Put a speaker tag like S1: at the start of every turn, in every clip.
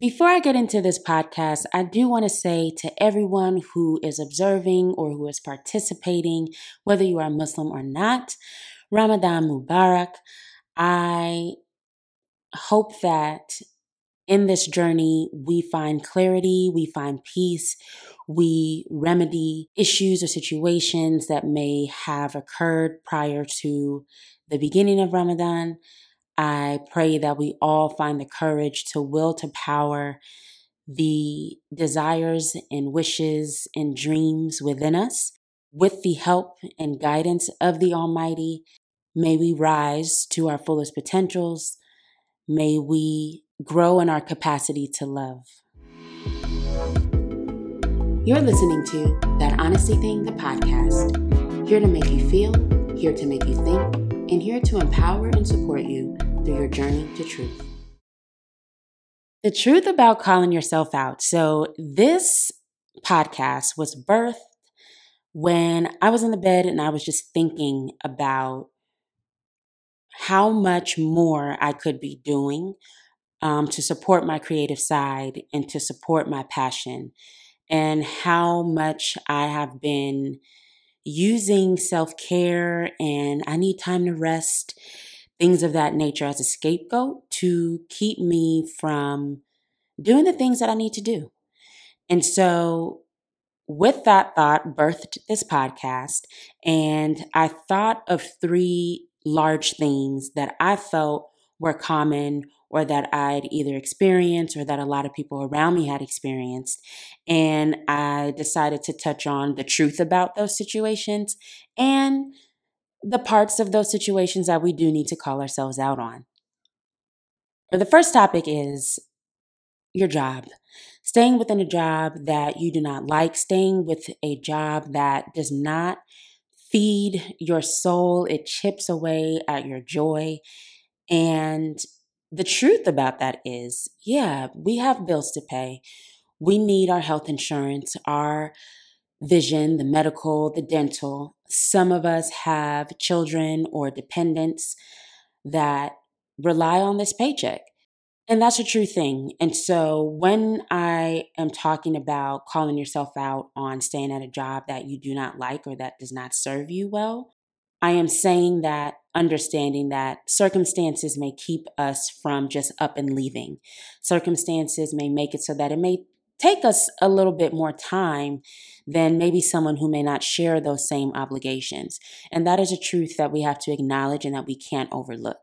S1: before I get into this podcast, I do want to say to everyone who is observing or who is participating, whether you are Muslim or not, Ramadan Mubarak. I hope that in this journey, we find clarity, we find peace, we remedy issues or situations that may have occurred prior to the beginning of Ramadan. I pray that we all find the courage to will to power the desires and wishes and dreams within us. With the help and guidance of the Almighty, may we rise to our fullest potentials. May we grow in our capacity to love. You're listening to That Honesty Thing, the podcast. Here to make you feel, here to make you think, and here to empower and support you through your journey to truth. The truth about calling yourself out. So, this podcast was birthed when I was in the bed and I was just thinking about how much more I could be doing um, to support my creative side and to support my passion, and how much I have been using self care and I need time to rest, things of that nature as a scapegoat to keep me from doing the things that I need to do. And so, with that thought, birthed this podcast, and I thought of three large themes that I felt were common or that I'd either experienced or that a lot of people around me had experienced. And I decided to touch on the truth about those situations and the parts of those situations that we do need to call ourselves out on. The first topic is your job. Staying within a job that you do not like, staying with a job that does not feed your soul, it chips away at your joy. And the truth about that is, yeah, we have bills to pay. We need our health insurance, our vision, the medical, the dental. Some of us have children or dependents that rely on this paycheck. And that's a true thing. And so when I am talking about calling yourself out on staying at a job that you do not like or that does not serve you well, I am saying that understanding that circumstances may keep us from just up and leaving. Circumstances may make it so that it may take us a little bit more time than maybe someone who may not share those same obligations. And that is a truth that we have to acknowledge and that we can't overlook.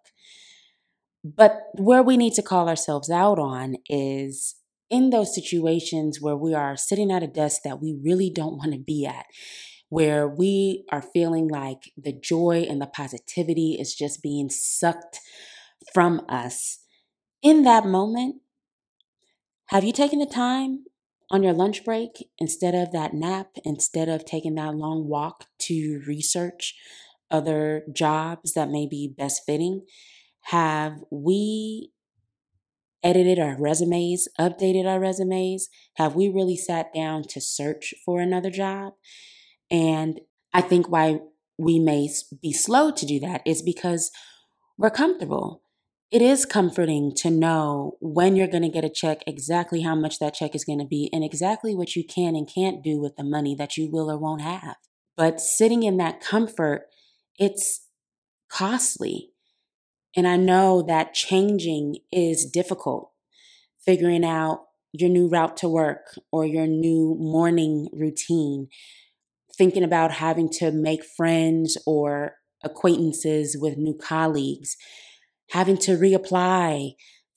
S1: But where we need to call ourselves out on is in those situations where we are sitting at a desk that we really don't want to be at, where we are feeling like the joy and the positivity is just being sucked from us. In that moment, have you taken the time on your lunch break instead of that nap, instead of taking that long walk to research other jobs that may be best fitting? Have we edited our resumes, updated our resumes? Have we really sat down to search for another job? And I think why we may be slow to do that is because we're comfortable. It is comforting to know when you're going to get a check, exactly how much that check is going to be, and exactly what you can and can't do with the money that you will or won't have. But sitting in that comfort, it's costly. And I know that changing is difficult. Figuring out your new route to work or your new morning routine, thinking about having to make friends or acquaintances with new colleagues, having to reapply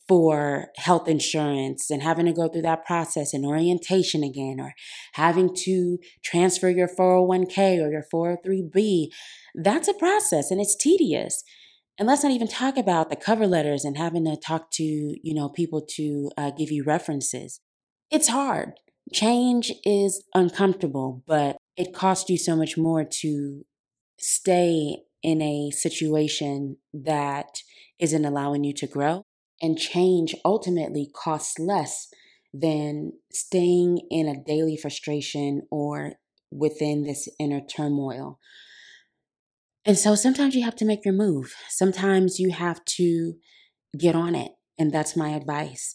S1: for health insurance and having to go through that process and orientation again, or having to transfer your 401k or your 403b. That's a process and it's tedious. And let's not even talk about the cover letters and having to talk to, you know, people to uh, give you references. It's hard. Change is uncomfortable, but it costs you so much more to stay in a situation that isn't allowing you to grow. And change ultimately costs less than staying in a daily frustration or within this inner turmoil. And so sometimes you have to make your move. Sometimes you have to get on it. And that's my advice.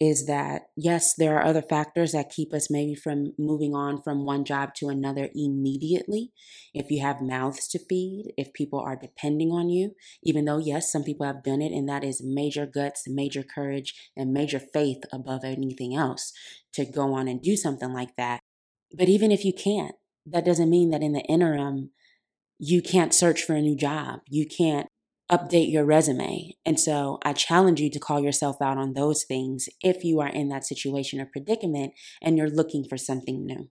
S1: Is that yes, there are other factors that keep us maybe from moving on from one job to another immediately. If you have mouths to feed, if people are depending on you, even though, yes, some people have done it, and that is major guts, major courage, and major faith above anything else to go on and do something like that. But even if you can't, that doesn't mean that in the interim, you can't search for a new job. You can't update your resume. And so I challenge you to call yourself out on those things if you are in that situation or predicament and you're looking for something new.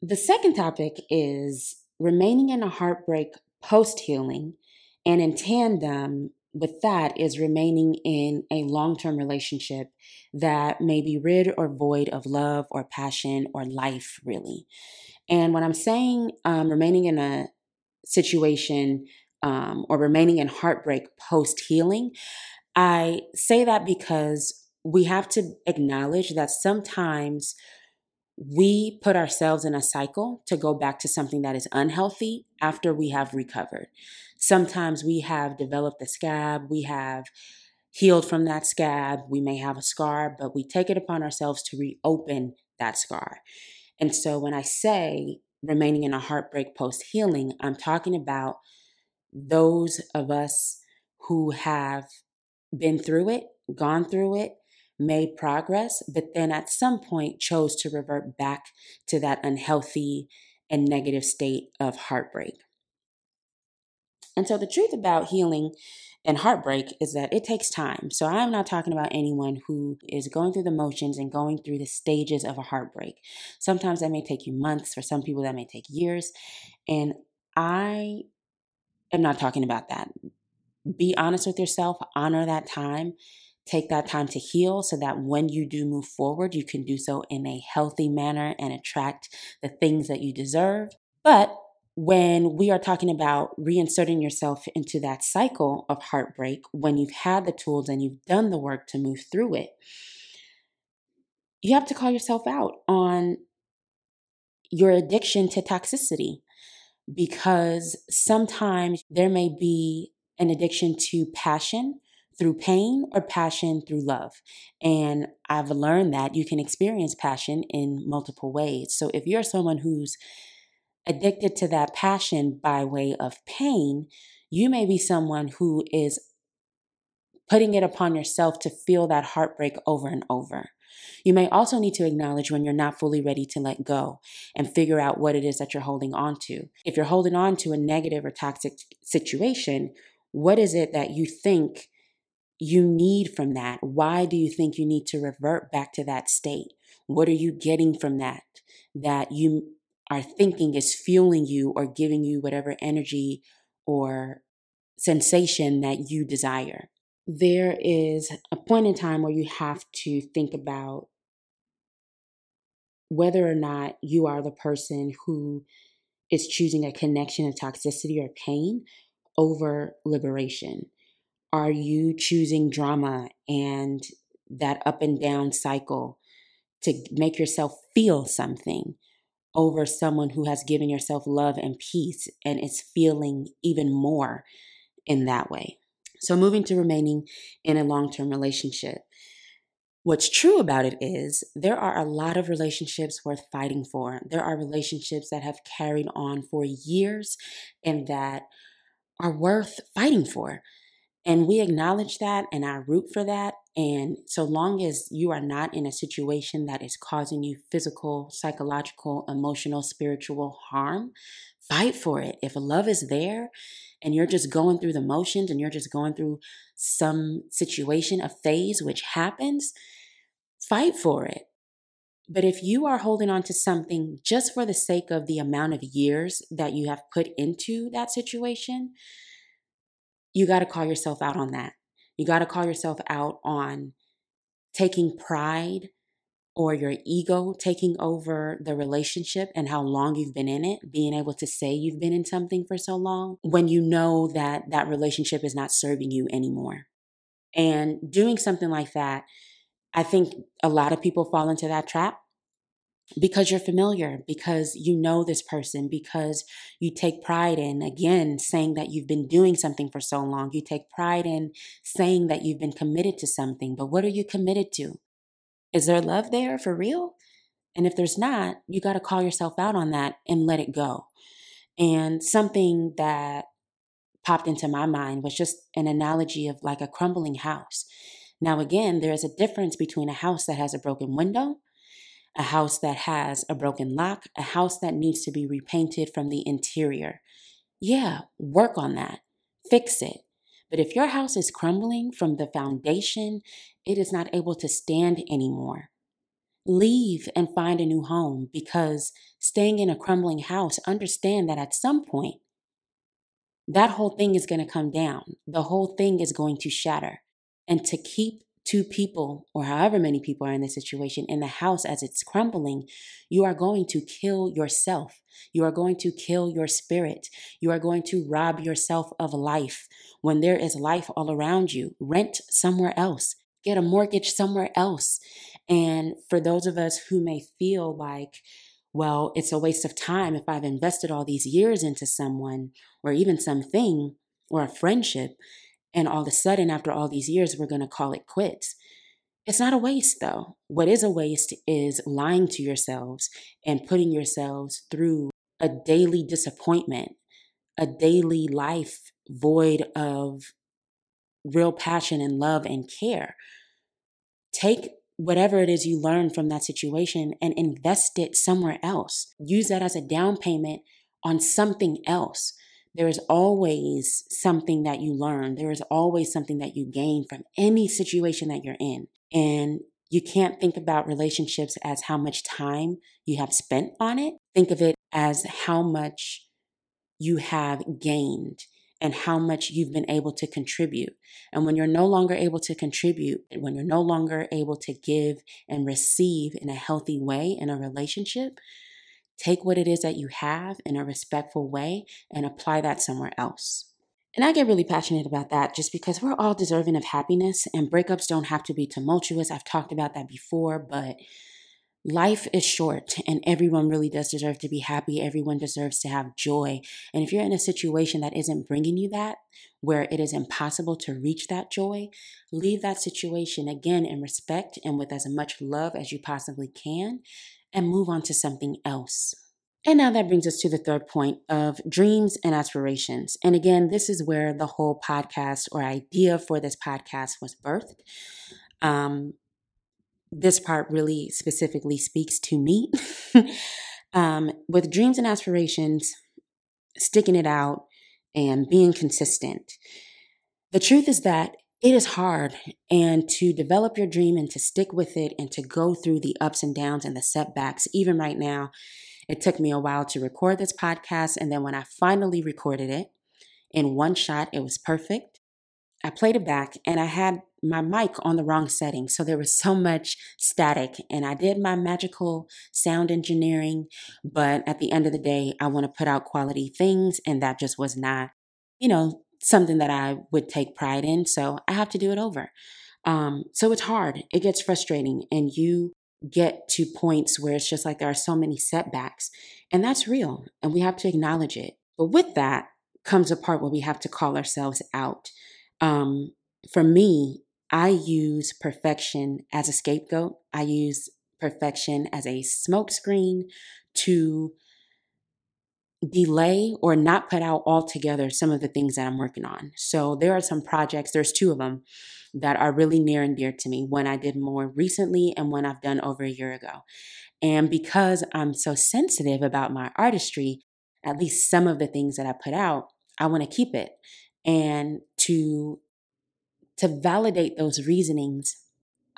S1: The second topic is remaining in a heartbreak post healing. And in tandem with that is remaining in a long term relationship that may be rid or void of love or passion or life, really. And when I'm saying um, remaining in a situation um, or remaining in heartbreak post healing, I say that because we have to acknowledge that sometimes we put ourselves in a cycle to go back to something that is unhealthy after we have recovered. Sometimes we have developed a scab, we have healed from that scab, we may have a scar, but we take it upon ourselves to reopen that scar. And so when I say remaining in a heartbreak post healing, I'm talking about those of us who have been through it, gone through it, made progress, but then at some point chose to revert back to that unhealthy and negative state of heartbreak. And so the truth about healing and heartbreak is that it takes time. So I'm not talking about anyone who is going through the motions and going through the stages of a heartbreak. Sometimes that may take you months, for some people, that may take years. And I am not talking about that. Be honest with yourself, honor that time. Take that time to heal so that when you do move forward, you can do so in a healthy manner and attract the things that you deserve. But when we are talking about reinserting yourself into that cycle of heartbreak, when you've had the tools and you've done the work to move through it, you have to call yourself out on your addiction to toxicity because sometimes there may be an addiction to passion through pain or passion through love. And I've learned that you can experience passion in multiple ways. So if you're someone who's addicted to that passion by way of pain, you may be someone who is putting it upon yourself to feel that heartbreak over and over. You may also need to acknowledge when you're not fully ready to let go and figure out what it is that you're holding on to. If you're holding on to a negative or toxic situation, what is it that you think you need from that? Why do you think you need to revert back to that state? What are you getting from that that you are thinking is fueling you or giving you whatever energy or sensation that you desire? There is a point in time where you have to think about whether or not you are the person who is choosing a connection of toxicity or pain over liberation. Are you choosing drama and that up and down cycle to make yourself feel something over someone who has given yourself love and peace and is feeling even more in that way? So, moving to remaining in a long term relationship. What's true about it is there are a lot of relationships worth fighting for. There are relationships that have carried on for years and that are worth fighting for. And we acknowledge that and I root for that. And so long as you are not in a situation that is causing you physical, psychological, emotional, spiritual harm, fight for it. If love is there and you're just going through the motions and you're just going through some situation, a phase which happens, fight for it. But if you are holding on to something just for the sake of the amount of years that you have put into that situation, you got to call yourself out on that. You got to call yourself out on taking pride or your ego taking over the relationship and how long you've been in it, being able to say you've been in something for so long when you know that that relationship is not serving you anymore. And doing something like that, I think a lot of people fall into that trap because you're familiar, because you know this person, because you take pride in, again, saying that you've been doing something for so long. You take pride in saying that you've been committed to something, but what are you committed to? Is there love there for real? And if there's not, you got to call yourself out on that and let it go. And something that popped into my mind was just an analogy of like a crumbling house. Now, again, there is a difference between a house that has a broken window, a house that has a broken lock, a house that needs to be repainted from the interior. Yeah, work on that, fix it. But if your house is crumbling from the foundation, it is not able to stand anymore. Leave and find a new home because staying in a crumbling house, understand that at some point, that whole thing is going to come down. The whole thing is going to shatter. And to keep two people, or however many people are in this situation, in the house as it's crumbling, you are going to kill yourself. You are going to kill your spirit. You are going to rob yourself of life when there is life all around you. Rent somewhere else, get a mortgage somewhere else. And for those of us who may feel like, well, it's a waste of time if I've invested all these years into someone or even something or a friendship, and all of a sudden, after all these years, we're going to call it quits. It's not a waste, though. What is a waste is lying to yourselves and putting yourselves through a daily disappointment, a daily life void of real passion and love and care. Take whatever it is you learn from that situation and invest it somewhere else. Use that as a down payment on something else. There is always something that you learn. There is always something that you gain from any situation that you're in. And you can't think about relationships as how much time you have spent on it. Think of it as how much you have gained and how much you've been able to contribute. And when you're no longer able to contribute, when you're no longer able to give and receive in a healthy way in a relationship, take what it is that you have in a respectful way and apply that somewhere else. And I get really passionate about that just because we're all deserving of happiness and breakups don't have to be tumultuous. I've talked about that before, but life is short and everyone really does deserve to be happy. Everyone deserves to have joy. And if you're in a situation that isn't bringing you that, where it is impossible to reach that joy, leave that situation again in respect and with as much love as you possibly can and move on to something else. And now that brings us to the third point of dreams and aspirations. And again, this is where the whole podcast or idea for this podcast was birthed. Um, this part really specifically speaks to me. um, with dreams and aspirations, sticking it out and being consistent. The truth is that it is hard and to develop your dream and to stick with it and to go through the ups and downs and the setbacks even right now it took me a while to record this podcast and then when i finally recorded it in one shot it was perfect. I played it back and i had my mic on the wrong setting so there was so much static and i did my magical sound engineering but at the end of the day i want to put out quality things and that just was not you know something that I would take pride in. So I have to do it over. Um, so it's hard. It gets frustrating, and you get to points where it's just like there are so many setbacks, and that's real, and we have to acknowledge it. But with that comes a part where we have to call ourselves out. Um, for me, I use perfection as a scapegoat. I use perfection as a smokescreen to delay or not put out altogether some of the things that I'm working on. So there are some projects, there's two of them that are really near and dear to me. One I did more recently and one I've done over a year ago. And because I'm so sensitive about my artistry, at least some of the things that I put out, I want to keep it. And to to validate those reasonings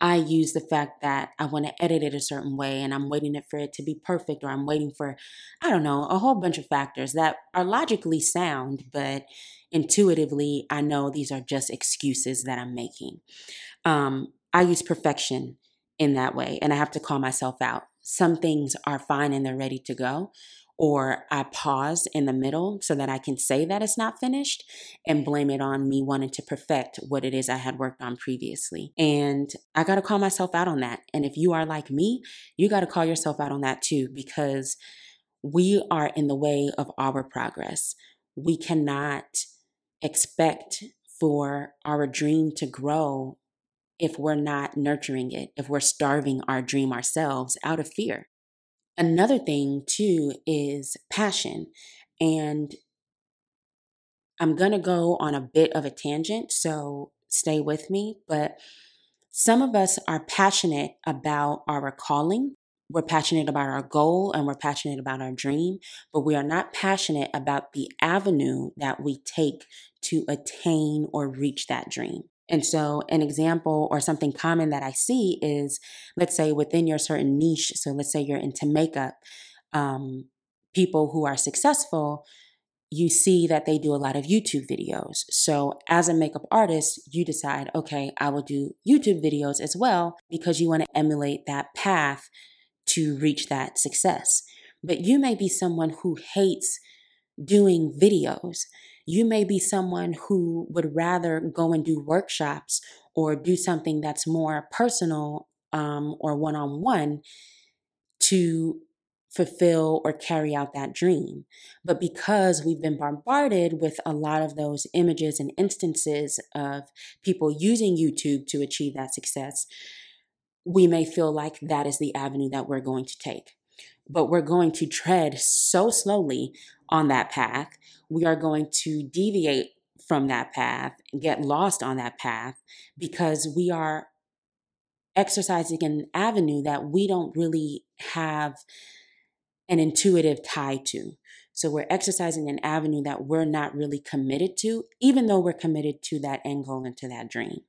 S1: I use the fact that I want to edit it a certain way and I'm waiting for it to be perfect or I'm waiting for, I don't know, a whole bunch of factors that are logically sound, but intuitively, I know these are just excuses that I'm making. Um, I use perfection in that way and I have to call myself out. Some things are fine and they're ready to go or I pause in the middle so that I can say that it's not finished and blame it on me wanting to perfect what it is I had worked on previously. And I got to call myself out on that. And if you are like me, you got to call yourself out on that too, because we are in the way of our progress. We cannot expect for our dream to grow if we're not nurturing it, if we're starving our dream ourselves out of fear. Another thing, too, is passion. And I'm going to go on a bit of a tangent, so stay with me. But some of us are passionate about our calling. We're passionate about our goal and we're passionate about our dream, but we are not passionate about the avenue that we take to attain or reach that dream. And so, an example or something common that I see is let's say within your certain niche, so let's say you're into makeup, um, people who are successful, you see that they do a lot of YouTube videos. So, as a makeup artist, you decide, okay, I will do YouTube videos as well because you want to emulate that path to reach that success. But you may be someone who hates doing videos. You may be someone who would rather go and do workshops or do something that's more personal um, or one on one to fulfill or carry out that dream. But because we've been bombarded with a lot of those images and instances of people using YouTube to achieve that success, we may feel like that is the avenue that we're going to take. But we're going to tread so slowly on that path we are going to deviate from that path get lost on that path because we are exercising an avenue that we don't really have an intuitive tie to. So we're exercising an avenue that we're not really committed to, even though we're committed to that end goal and to that dream.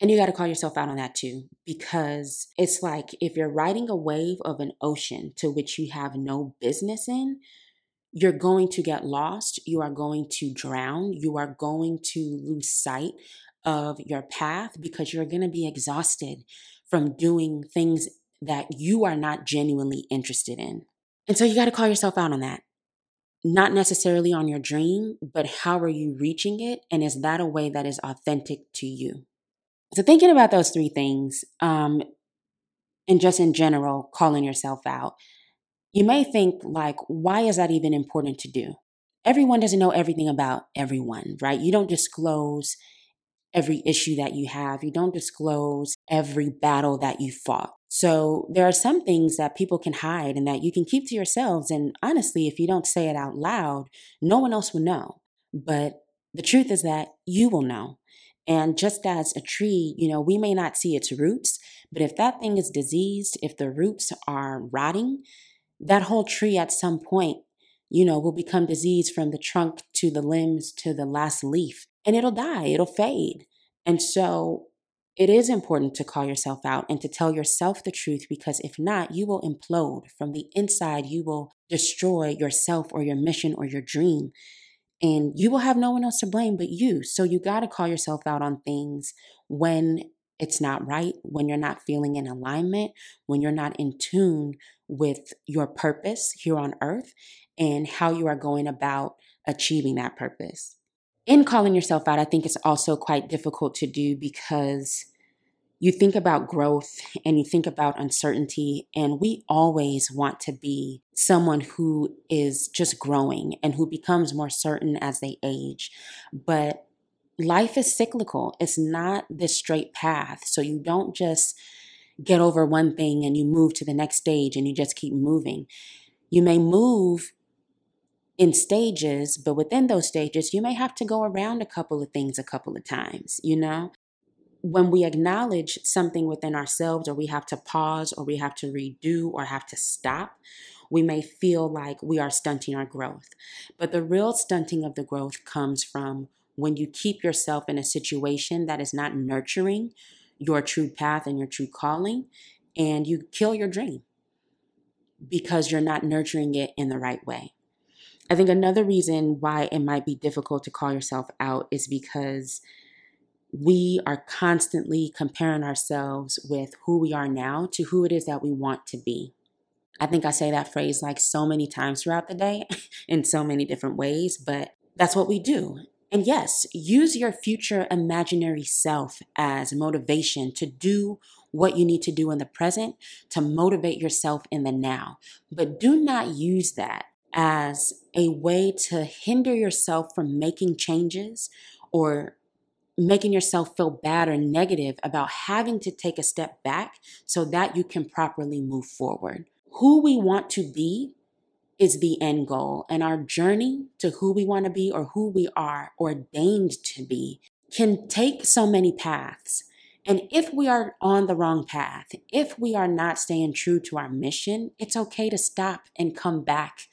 S1: And you got to call yourself out on that too, because it's like if you're riding a wave of an ocean to which you have no business in, you're going to get lost. You are going to drown. You are going to lose sight of your path because you're going to be exhausted from doing things that you are not genuinely interested in. And so you got to call yourself out on that. Not necessarily on your dream, but how are you reaching it? And is that a way that is authentic to you? So, thinking about those three things, um, and just in general, calling yourself out, you may think, like, why is that even important to do? Everyone doesn't know everything about everyone, right? You don't disclose every issue that you have, you don't disclose every battle that you fought. So, there are some things that people can hide and that you can keep to yourselves. And honestly, if you don't say it out loud, no one else will know. But the truth is that you will know. And just as a tree, you know, we may not see its roots, but if that thing is diseased, if the roots are rotting, that whole tree at some point, you know, will become diseased from the trunk to the limbs to the last leaf and it'll die, it'll fade. And so it is important to call yourself out and to tell yourself the truth because if not, you will implode from the inside. You will destroy yourself or your mission or your dream and you will have no one else to blame but you. So you got to call yourself out on things when it's not right, when you're not feeling in alignment, when you're not in tune with your purpose here on earth and how you are going about achieving that purpose. In calling yourself out, I think it's also quite difficult to do because you think about growth and you think about uncertainty, and we always want to be someone who is just growing and who becomes more certain as they age. But life is cyclical, it's not this straight path. So you don't just get over one thing and you move to the next stage and you just keep moving. You may move in stages, but within those stages, you may have to go around a couple of things a couple of times, you know? When we acknowledge something within ourselves, or we have to pause, or we have to redo, or have to stop, we may feel like we are stunting our growth. But the real stunting of the growth comes from when you keep yourself in a situation that is not nurturing your true path and your true calling, and you kill your dream because you're not nurturing it in the right way. I think another reason why it might be difficult to call yourself out is because we are constantly comparing ourselves with who we are now to who it is that we want to be. I think I say that phrase like so many times throughout the day in so many different ways, but that's what we do. And yes, use your future imaginary self as motivation to do what you need to do in the present to motivate yourself in the now. But do not use that as a way to hinder yourself from making changes or making yourself feel bad or negative about having to take a step back so that you can properly move forward. Who we want to be is the end goal, and our journey to who we want to be or who we are ordained to be can take so many paths. And if we are on the wrong path, if we are not staying true to our mission, it's okay to stop and come back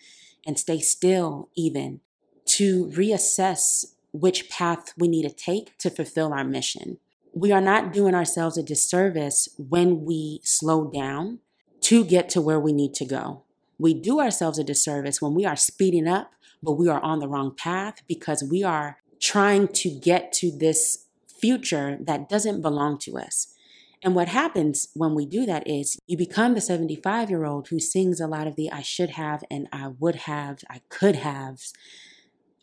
S1: and stay still, even to reassess which path we need to take to fulfill our mission. We are not doing ourselves a disservice when we slow down to get to where we need to go. We do ourselves a disservice when we are speeding up, but we are on the wrong path because we are trying to get to this future that doesn't belong to us. And what happens when we do that is you become the 75 year old who sings a lot of the I should have and I would have, I could have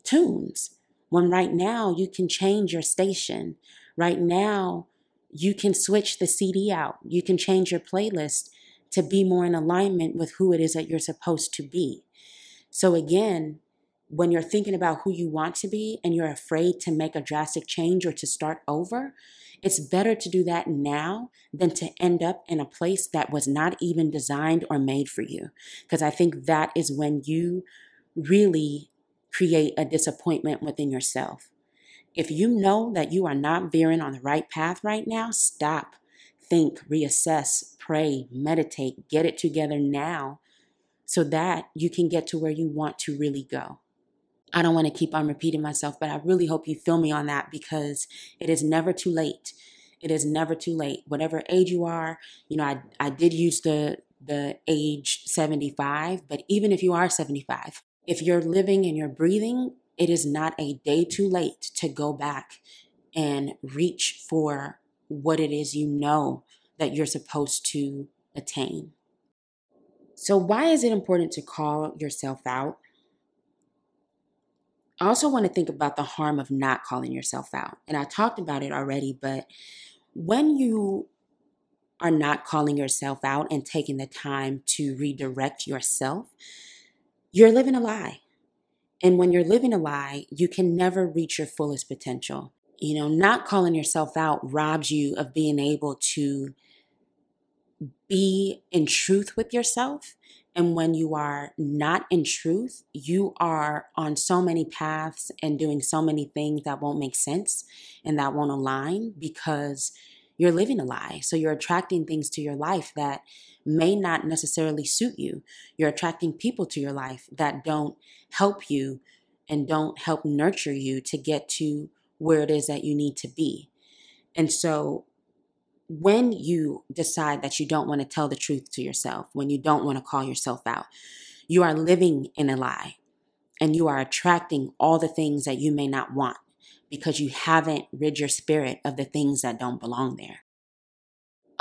S1: tunes when right now you can change your station. Right now, you can switch the CD out. You can change your playlist to be more in alignment with who it is that you're supposed to be. So, again, when you're thinking about who you want to be and you're afraid to make a drastic change or to start over, it's better to do that now than to end up in a place that was not even designed or made for you. Because I think that is when you really create a disappointment within yourself. If you know that you are not veering on the right path right now, stop, think, reassess, pray, meditate, get it together now so that you can get to where you want to really go. I don't want to keep on repeating myself, but I really hope you feel me on that because it is never too late. It is never too late. Whatever age you are, you know, I, I did use the the age 75, but even if you are 75, if you're living and you're breathing, it is not a day too late to go back and reach for what it is you know that you're supposed to attain. So, why is it important to call yourself out? I also want to think about the harm of not calling yourself out. And I talked about it already, but when you are not calling yourself out and taking the time to redirect yourself, you're living a lie. And when you're living a lie, you can never reach your fullest potential. You know, not calling yourself out robs you of being able to be in truth with yourself. And when you are not in truth, you are on so many paths and doing so many things that won't make sense and that won't align because you're living a lie. So you're attracting things to your life that may not necessarily suit you. You're attracting people to your life that don't help you and don't help nurture you to get to where it is that you need to be. And so when you decide that you don't want to tell the truth to yourself, when you don't want to call yourself out, you are living in a lie and you are attracting all the things that you may not want because you haven't rid your spirit of the things that don't belong there.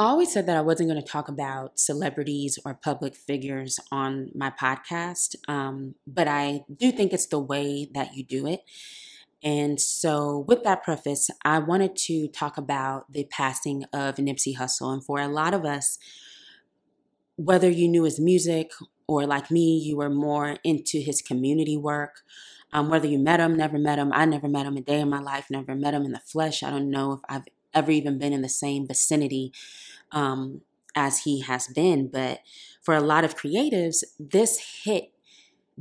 S1: I always said that I wasn't going to talk about celebrities or public figures on my podcast, um, but I do think it's the way that you do it. And so, with that preface, I wanted to talk about the passing of Nipsey Hussle. And for a lot of us, whether you knew his music or like me, you were more into his community work, um, whether you met him, never met him, I never met him a day in my life, never met him in the flesh. I don't know if I've ever even been in the same vicinity um, as he has been. But for a lot of creatives, this hit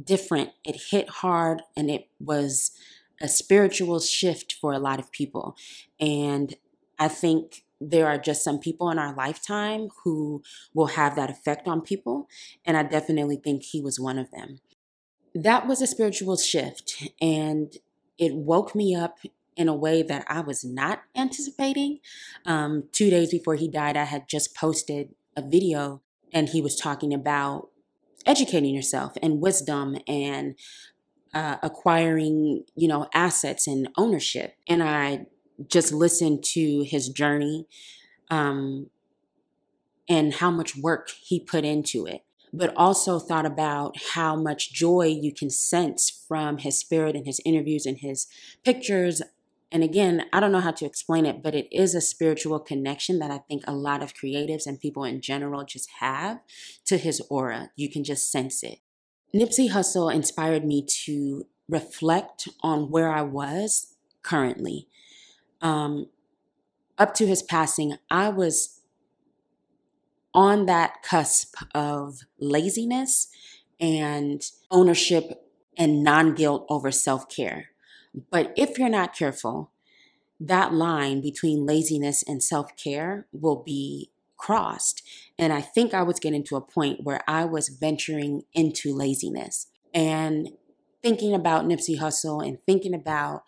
S1: different. It hit hard and it was a spiritual shift for a lot of people. And I think there are just some people in our lifetime who will have that effect on people. And I definitely think he was one of them. That was a spiritual shift. And it woke me up in a way that I was not anticipating. Um, two days before he died, I had just posted a video and he was talking about educating yourself and wisdom and uh, acquiring, you know, assets and ownership. And I just listened to his journey um, and how much work he put into it but also thought about how much joy you can sense from his spirit and his interviews and his pictures and again, I don't know how to explain it, but it is a spiritual connection that I think a lot of creatives and people in general just have to his aura. You can just sense it. Nipsey Hussle inspired me to reflect on where I was currently. um, up to his passing, I was on that cusp of laziness and ownership and non guilt over self care. But if you're not careful, that line between laziness and self care will be crossed. And I think I was getting to a point where I was venturing into laziness and thinking about Nipsey Hussle and thinking about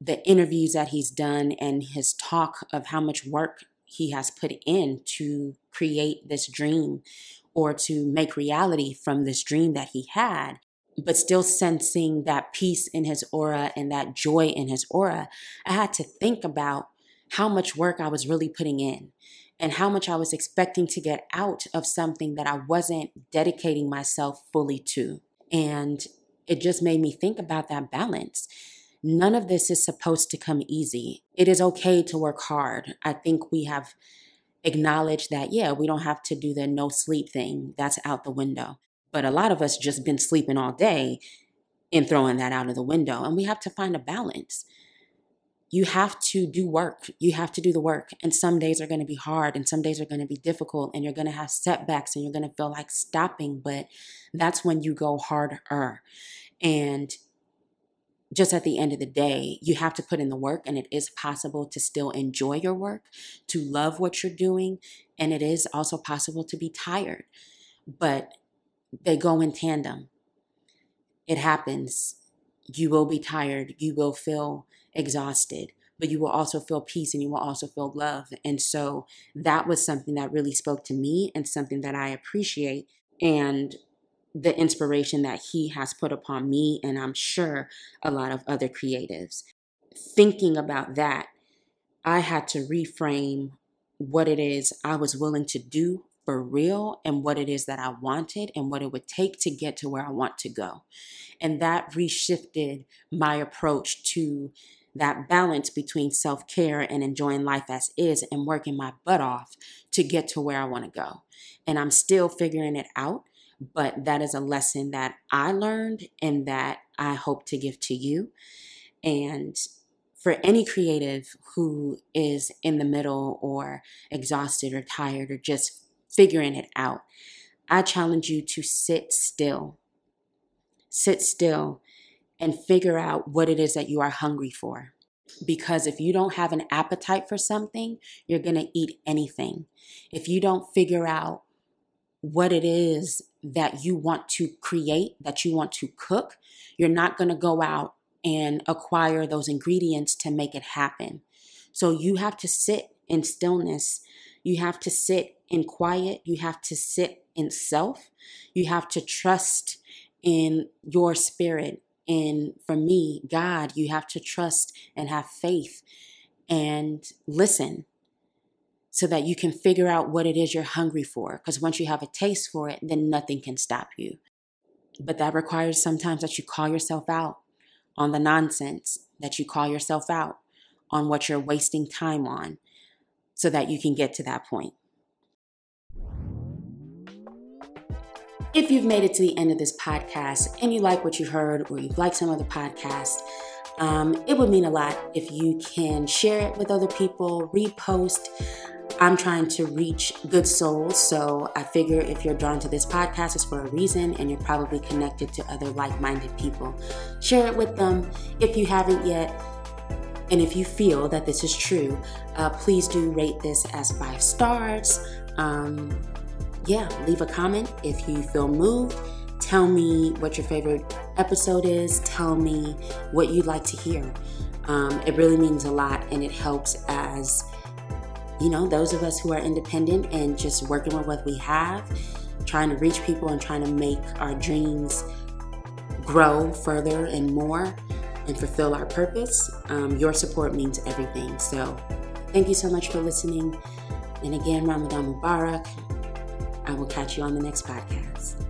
S1: the interviews that he's done and his talk of how much work he has put in to create this dream or to make reality from this dream that he had, but still sensing that peace in his aura and that joy in his aura, I had to think about how much work I was really putting in and how much I was expecting to get out of something that I wasn't dedicating myself fully to. And it just made me think about that balance. None of this is supposed to come easy. It is okay to work hard. I think we have acknowledged that, yeah, we don't have to do the no sleep thing. That's out the window. But a lot of us just been sleeping all day and throwing that out of the window. And we have to find a balance. You have to do work. You have to do the work. And some days are going to be hard and some days are going to be difficult and you're going to have setbacks and you're going to feel like stopping. But that's when you go harder. And just at the end of the day, you have to put in the work, and it is possible to still enjoy your work, to love what you're doing, and it is also possible to be tired. But they go in tandem. It happens. You will be tired, you will feel exhausted, but you will also feel peace and you will also feel love. And so that was something that really spoke to me and something that I appreciate. And the inspiration that he has put upon me, and I'm sure a lot of other creatives. Thinking about that, I had to reframe what it is I was willing to do for real and what it is that I wanted and what it would take to get to where I want to go. And that reshifted my approach to that balance between self care and enjoying life as is and working my butt off to get to where I want to go. And I'm still figuring it out but that is a lesson that I learned and that I hope to give to you. And for any creative who is in the middle or exhausted or tired or just figuring it out, I challenge you to sit still. Sit still and figure out what it is that you are hungry for. Because if you don't have an appetite for something, you're going to eat anything. If you don't figure out what it is that you want to create, that you want to cook, you're not going to go out and acquire those ingredients to make it happen. So you have to sit in stillness. You have to sit in quiet. You have to sit in self. You have to trust in your spirit. And for me, God, you have to trust and have faith and listen so that you can figure out what it is you're hungry for. Because once you have a taste for it, then nothing can stop you. But that requires sometimes that you call yourself out on the nonsense, that you call yourself out on what you're wasting time on, so that you can get to that point. If you've made it to the end of this podcast and you like what you heard or you've liked some other podcast, um, it would mean a lot if you can share it with other people, repost. I'm trying to reach good souls, so I figure if you're drawn to this podcast, it's for a reason, and you're probably connected to other like minded people. Share it with them if you haven't yet. And if you feel that this is true, uh, please do rate this as five stars. Um, yeah, leave a comment if you feel moved. Tell me what your favorite episode is. Tell me what you'd like to hear. Um, it really means a lot and it helps as you know, those of us who are independent and just working with what we have, trying to reach people and trying to make our dreams grow further and more and fulfill our purpose, um, your support means everything. So, thank you so much for listening. And again, Ramadan Mubarak. I will catch you on the next podcast.